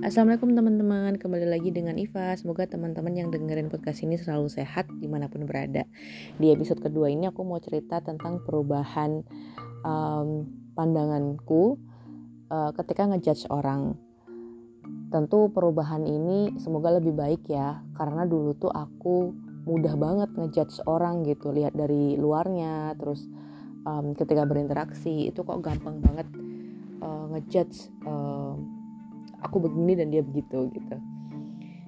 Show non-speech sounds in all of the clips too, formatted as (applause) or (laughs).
Assalamualaikum teman-teman, kembali lagi dengan Iva. Semoga teman-teman yang dengerin podcast ini selalu sehat di mana pun berada. Di episode kedua ini aku mau cerita tentang perubahan um, pandanganku uh, ketika ngejudge orang. Tentu perubahan ini semoga lebih baik ya, karena dulu tuh aku mudah banget ngejudge orang gitu, lihat dari luarnya, terus um, ketika berinteraksi itu kok gampang banget uh, ngejudge. Uh, aku begini dan dia begitu gitu.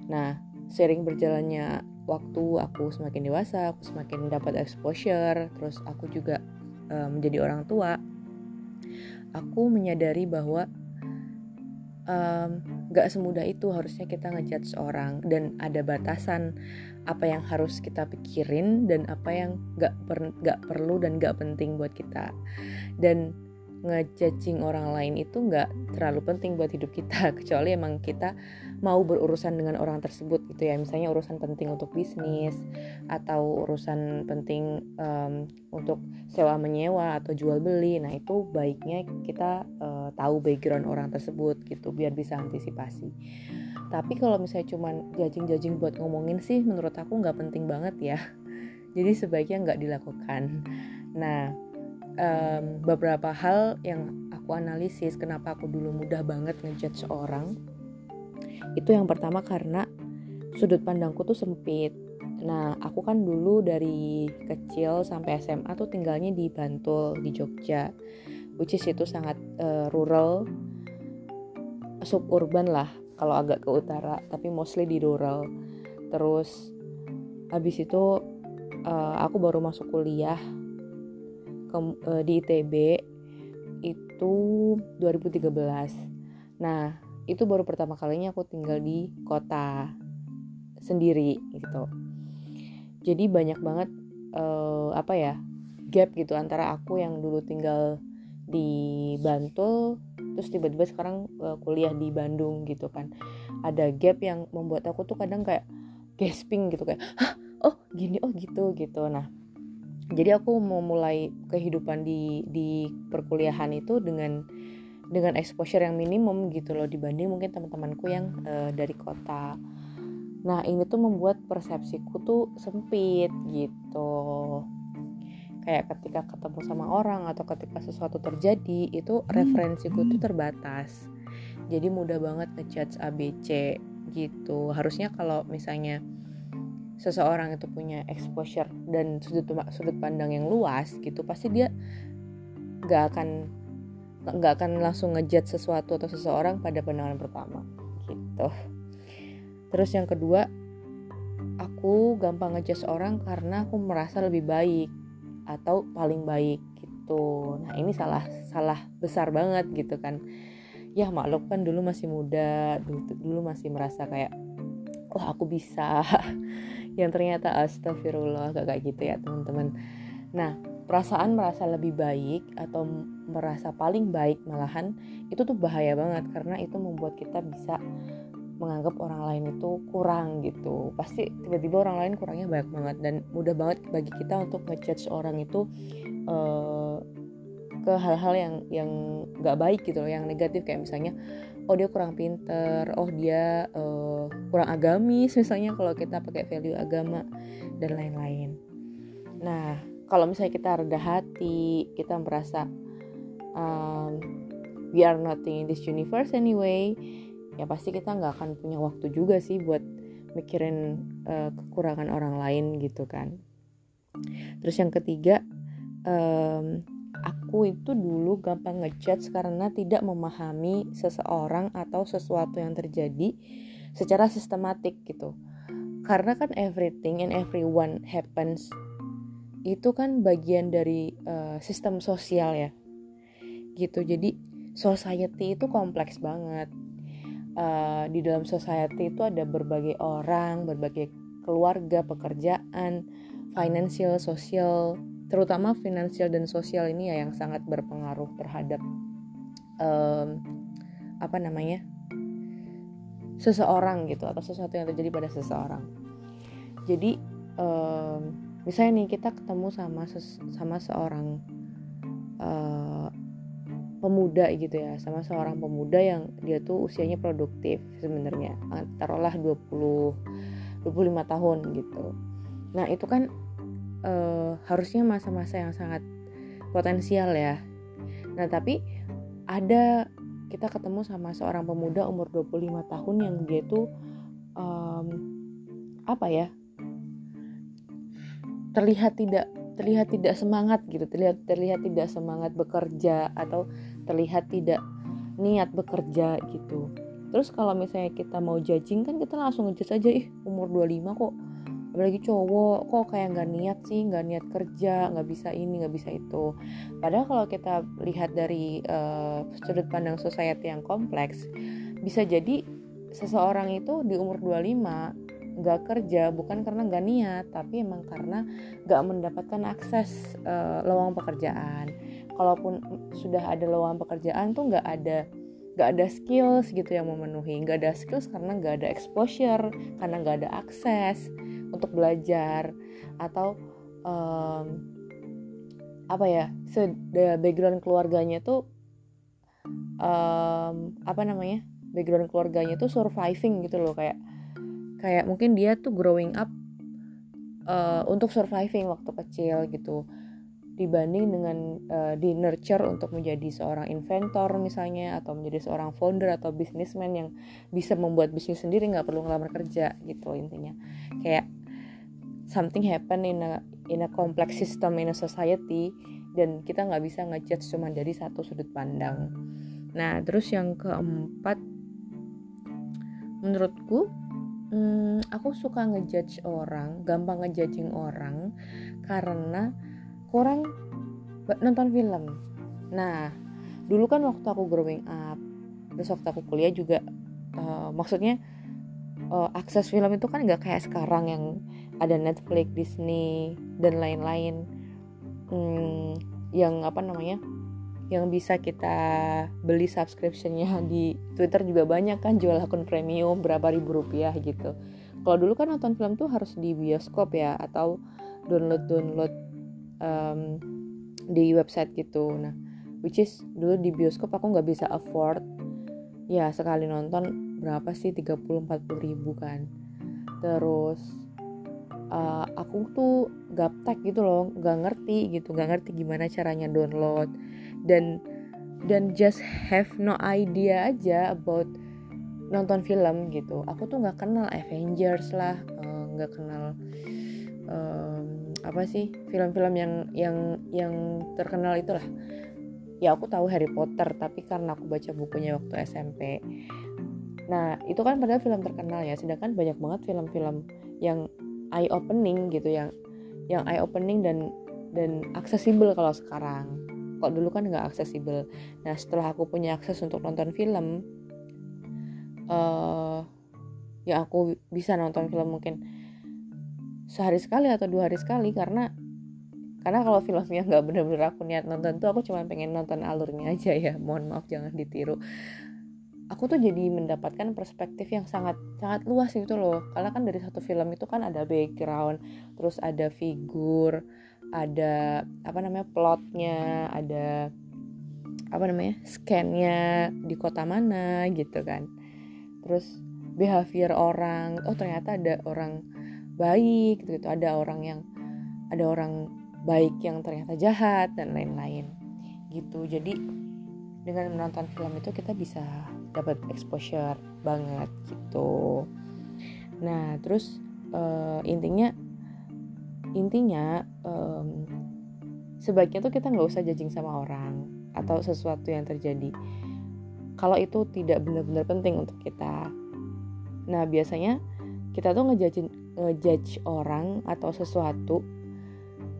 Nah sering berjalannya waktu aku semakin dewasa aku semakin dapat exposure terus aku juga um, menjadi orang tua aku menyadari bahwa um, gak semudah itu harusnya kita ngejudge orang dan ada batasan apa yang harus kita pikirin dan apa yang gak, per, perlu dan gak penting buat kita. Dan ngejudging orang lain itu nggak terlalu penting buat hidup kita. (laughs) Kecuali emang kita mau berurusan dengan orang tersebut gitu ya. Misalnya urusan penting untuk bisnis atau urusan penting um, untuk sewa menyewa atau jual beli. Nah itu baiknya kita uh, tahu background orang tersebut gitu biar bisa antisipasi. Tapi kalau misalnya cuman judging-judging buat ngomongin sih menurut aku nggak penting banget ya. (laughs) Jadi sebaiknya nggak dilakukan. Nah um, beberapa hal yang aku analisis kenapa aku dulu mudah banget ngejudge orang itu yang pertama karena sudut pandangku tuh sempit. Nah aku kan dulu dari kecil sampai SMA tuh tinggalnya di Bantul di Jogja which is itu sangat uh, rural suburban lah kalau agak ke utara tapi mostly di rural. Terus habis itu uh, aku baru masuk kuliah ke, uh, di ITB itu 2013. Nah, itu baru pertama kalinya aku tinggal di kota sendiri gitu. Jadi banyak banget uh, apa ya gap gitu antara aku yang dulu tinggal di Bantul terus tiba-tiba sekarang uh, kuliah di Bandung gitu kan ada gap yang membuat aku tuh kadang kayak gasping gitu kayak Hah, oh gini oh gitu gitu nah jadi aku mau mulai kehidupan di di perkuliahan itu dengan dengan exposure yang minimum gitu loh dibanding mungkin teman-temanku yang uh, dari kota. Nah ini tuh membuat persepsiku tuh sempit gitu. Kayak ketika ketemu sama orang atau ketika sesuatu terjadi itu referensiku tuh terbatas. Jadi mudah banget ngejudge ABC gitu. Harusnya kalau misalnya seseorang itu punya exposure dan sudut sudut pandang yang luas gitu pasti dia nggak akan nggak akan langsung ngejudge sesuatu atau seseorang pada pandangan pertama gitu. Terus yang kedua aku gampang ngejudge orang karena aku merasa lebih baik atau paling baik gitu. Nah ini salah salah besar banget gitu kan. Ya maklum kan dulu masih muda dulu, masih merasa kayak wah aku bisa (laughs) yang ternyata astagfirullah gak kayak gitu ya teman-teman. Nah perasaan merasa lebih baik atau merasa paling baik malahan itu tuh bahaya banget. Karena itu membuat kita bisa menganggap orang lain itu kurang gitu. Pasti tiba-tiba orang lain kurangnya banyak banget. Dan mudah banget bagi kita untuk ngejudge orang itu uh, ke hal-hal yang yang nggak baik gitu loh yang negatif. Kayak misalnya oh dia kurang pinter oh dia uh, kurang agamis (laughs) misalnya kalau kita pakai value agama dan lain-lain. Nah kalau misalnya kita rendah hati kita merasa um, we are nothing in this universe anyway ya pasti kita nggak akan punya waktu juga sih buat mikirin uh, kekurangan orang lain gitu kan. Terus yang ketiga um, aku itu dulu gampang ngejudge karena tidak memahami seseorang atau sesuatu yang terjadi secara sistematik gitu. Karena kan everything and everyone happens itu kan bagian dari uh, sistem sosial ya. Gitu. Jadi society itu kompleks banget. Uh, di dalam society itu ada berbagai orang, berbagai keluarga, pekerjaan, financial, sosial, terutama finansial dan sosial ini ya yang sangat berpengaruh terhadap um, apa namanya seseorang gitu atau sesuatu yang terjadi pada seseorang. Jadi um, misalnya nih kita ketemu sama sama seorang uh, pemuda gitu ya sama seorang pemuda yang dia tuh usianya produktif sebenarnya. Taruhlah 20 25 tahun gitu. Nah itu kan uh, harusnya masa-masa yang sangat potensial ya. Nah tapi ada kita ketemu sama seorang pemuda umur 25 tahun yang dia tuh um, apa ya terlihat tidak terlihat tidak semangat gitu terlihat terlihat tidak semangat bekerja atau terlihat tidak niat bekerja gitu. Terus kalau misalnya kita mau judging kan kita langsung ngejudge aja ih umur 25 kok apalagi cowok kok kayak nggak niat sih nggak niat kerja nggak bisa ini nggak bisa itu. Padahal kalau kita lihat dari uh, sudut pandang society yang kompleks bisa jadi seseorang itu di umur 25 nggak kerja bukan karena nggak niat tapi emang karena nggak mendapatkan akses uh, lowongan pekerjaan. Kalaupun sudah ada lowongan pekerjaan tuh nggak ada nggak ada skills gitu yang memenuhi. Nggak ada skills karena nggak ada exposure karena nggak ada akses untuk belajar atau um, apa ya background keluarganya tuh um, apa namanya background keluarganya tuh surviving gitu loh kayak kayak mungkin dia tuh growing up uh, untuk surviving waktu kecil gitu. Dibanding dengan uh, di nurture untuk menjadi seorang inventor misalnya atau menjadi seorang founder atau businessman yang bisa membuat bisnis sendiri nggak perlu ngelamar kerja gitu intinya. Kayak something happen in a in a complex system in a society dan kita nggak bisa ngejudge cuma dari satu sudut pandang. Nah terus yang keempat menurutku hmm, aku suka ngejudge orang gampang ngejudging orang karena kurang nonton film. Nah dulu kan waktu aku growing up terus waktu aku kuliah juga uh, maksudnya uh, akses film itu kan nggak kayak sekarang yang ada Netflix, Disney dan lain-lain. Hmm, yang apa namanya yang bisa kita beli subscriptionnya (laughs) di Twitter juga banyak kan jual akun premium berapa ribu rupiah gitu. Kalau dulu kan nonton film tuh harus di bioskop ya atau download download um, di website gitu. Nah which is dulu di bioskop aku nggak bisa afford. Ya sekali nonton berapa sih? 30-40 ribu kan. Terus uh, aku tuh gaptek gitu loh nggak ngerti gitu nggak ngerti gimana caranya download. Dan dan just have no idea aja about nonton film gitu. Aku tuh nggak kenal Avengers lah eh, nggak uh, kenal um, apa sih film-film yang yang yang terkenal itulah. Ya aku tahu Harry Potter tapi karena aku baca bukunya waktu SMP nah itu kan padahal film terkenal ya sedangkan banyak banget film-film yang eye opening gitu yang yang eye opening dan dan aksesibel kalau sekarang. Kok dulu kan nggak aksesibel nah setelah aku punya akses untuk nonton film uh, ya aku bisa nonton film mungkin sehari sekali atau dua hari sekali karena karena kalau filmnya nggak bener-bener aku niat nonton tuh aku cuma pengen nonton alurnya aja ya. Mohon maaf jangan ditiru aku tuh jadi mendapatkan perspektif yang sangat sangat luas gitu loh. Karena kan dari satu film itu kan ada background terus ada figur ada apa namanya plotnya ada apa namanya scannya di kota mana gitu kan. Terus behavior orang oh ternyata ada orang baik gitu, gitu. Ada orang yang ada orang baik yang ternyata jahat dan lain-lain gitu. Jadi dengan menonton film itu kita bisa dapat exposure banget gitu. Nah terus uh, intinya intinya um, sebaiknya tuh kita nggak usah judging sama orang atau sesuatu yang terjadi. Kalau itu tidak benar-benar penting untuk kita. Nah biasanya kita tuh ngejudge ngejudge orang atau sesuatu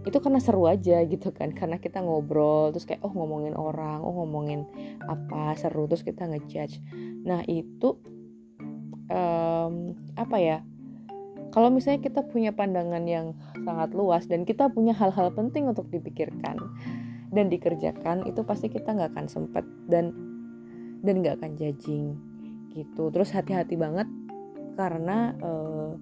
itu karena seru aja gitu kan karena kita ngobrol terus kayak oh ngomongin orang oh ngomongin apa seru terus kita ngejudge. Nah itu um, apa ya kalau misalnya kita punya pandangan yang sangat luas dan kita punya hal-hal penting untuk dipikirkan dan dikerjakan itu pasti kita nggak akan sempet dan dan nggak akan judging gitu. Terus hati-hati banget karena uh,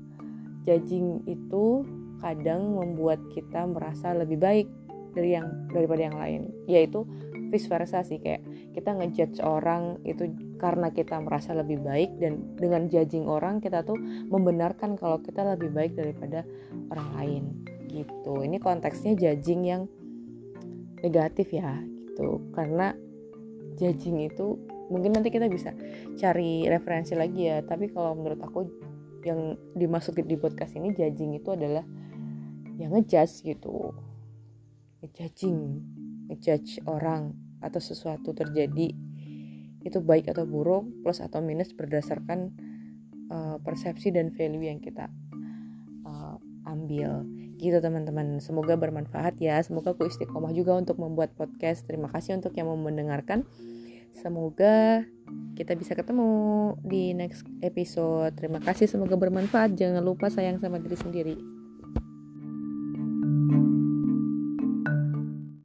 judging itu kadang membuat kita merasa lebih baik dari yang daripada yang lain. Yaitu vice versa sih kayak kita ngejudge orang itu karena kita merasa lebih baik dan dengan judging orang kita tuh membenarkan kalau kita lebih baik daripada orang lain gitu. Ini konteksnya judging yang negatif ya gitu. Karena judging itu mungkin nanti kita bisa cari referensi lagi ya. Tapi kalau menurut aku yang dimasukin di podcast ini judging itu adalah yang ngejudge gitu. Ngejudging ngejudge orang atau sesuatu terjadi itu baik atau buruk plus atau minus berdasarkan uh, persepsi dan value yang kita uh, ambil. Gitu teman-teman. Semoga bermanfaat ya. Semoga aku istiqomah juga untuk membuat podcast. Terima kasih untuk yang mau mendengarkan. Semoga kita bisa ketemu di next episode. Terima kasih. Semoga bermanfaat. Jangan lupa sayang sama diri sendiri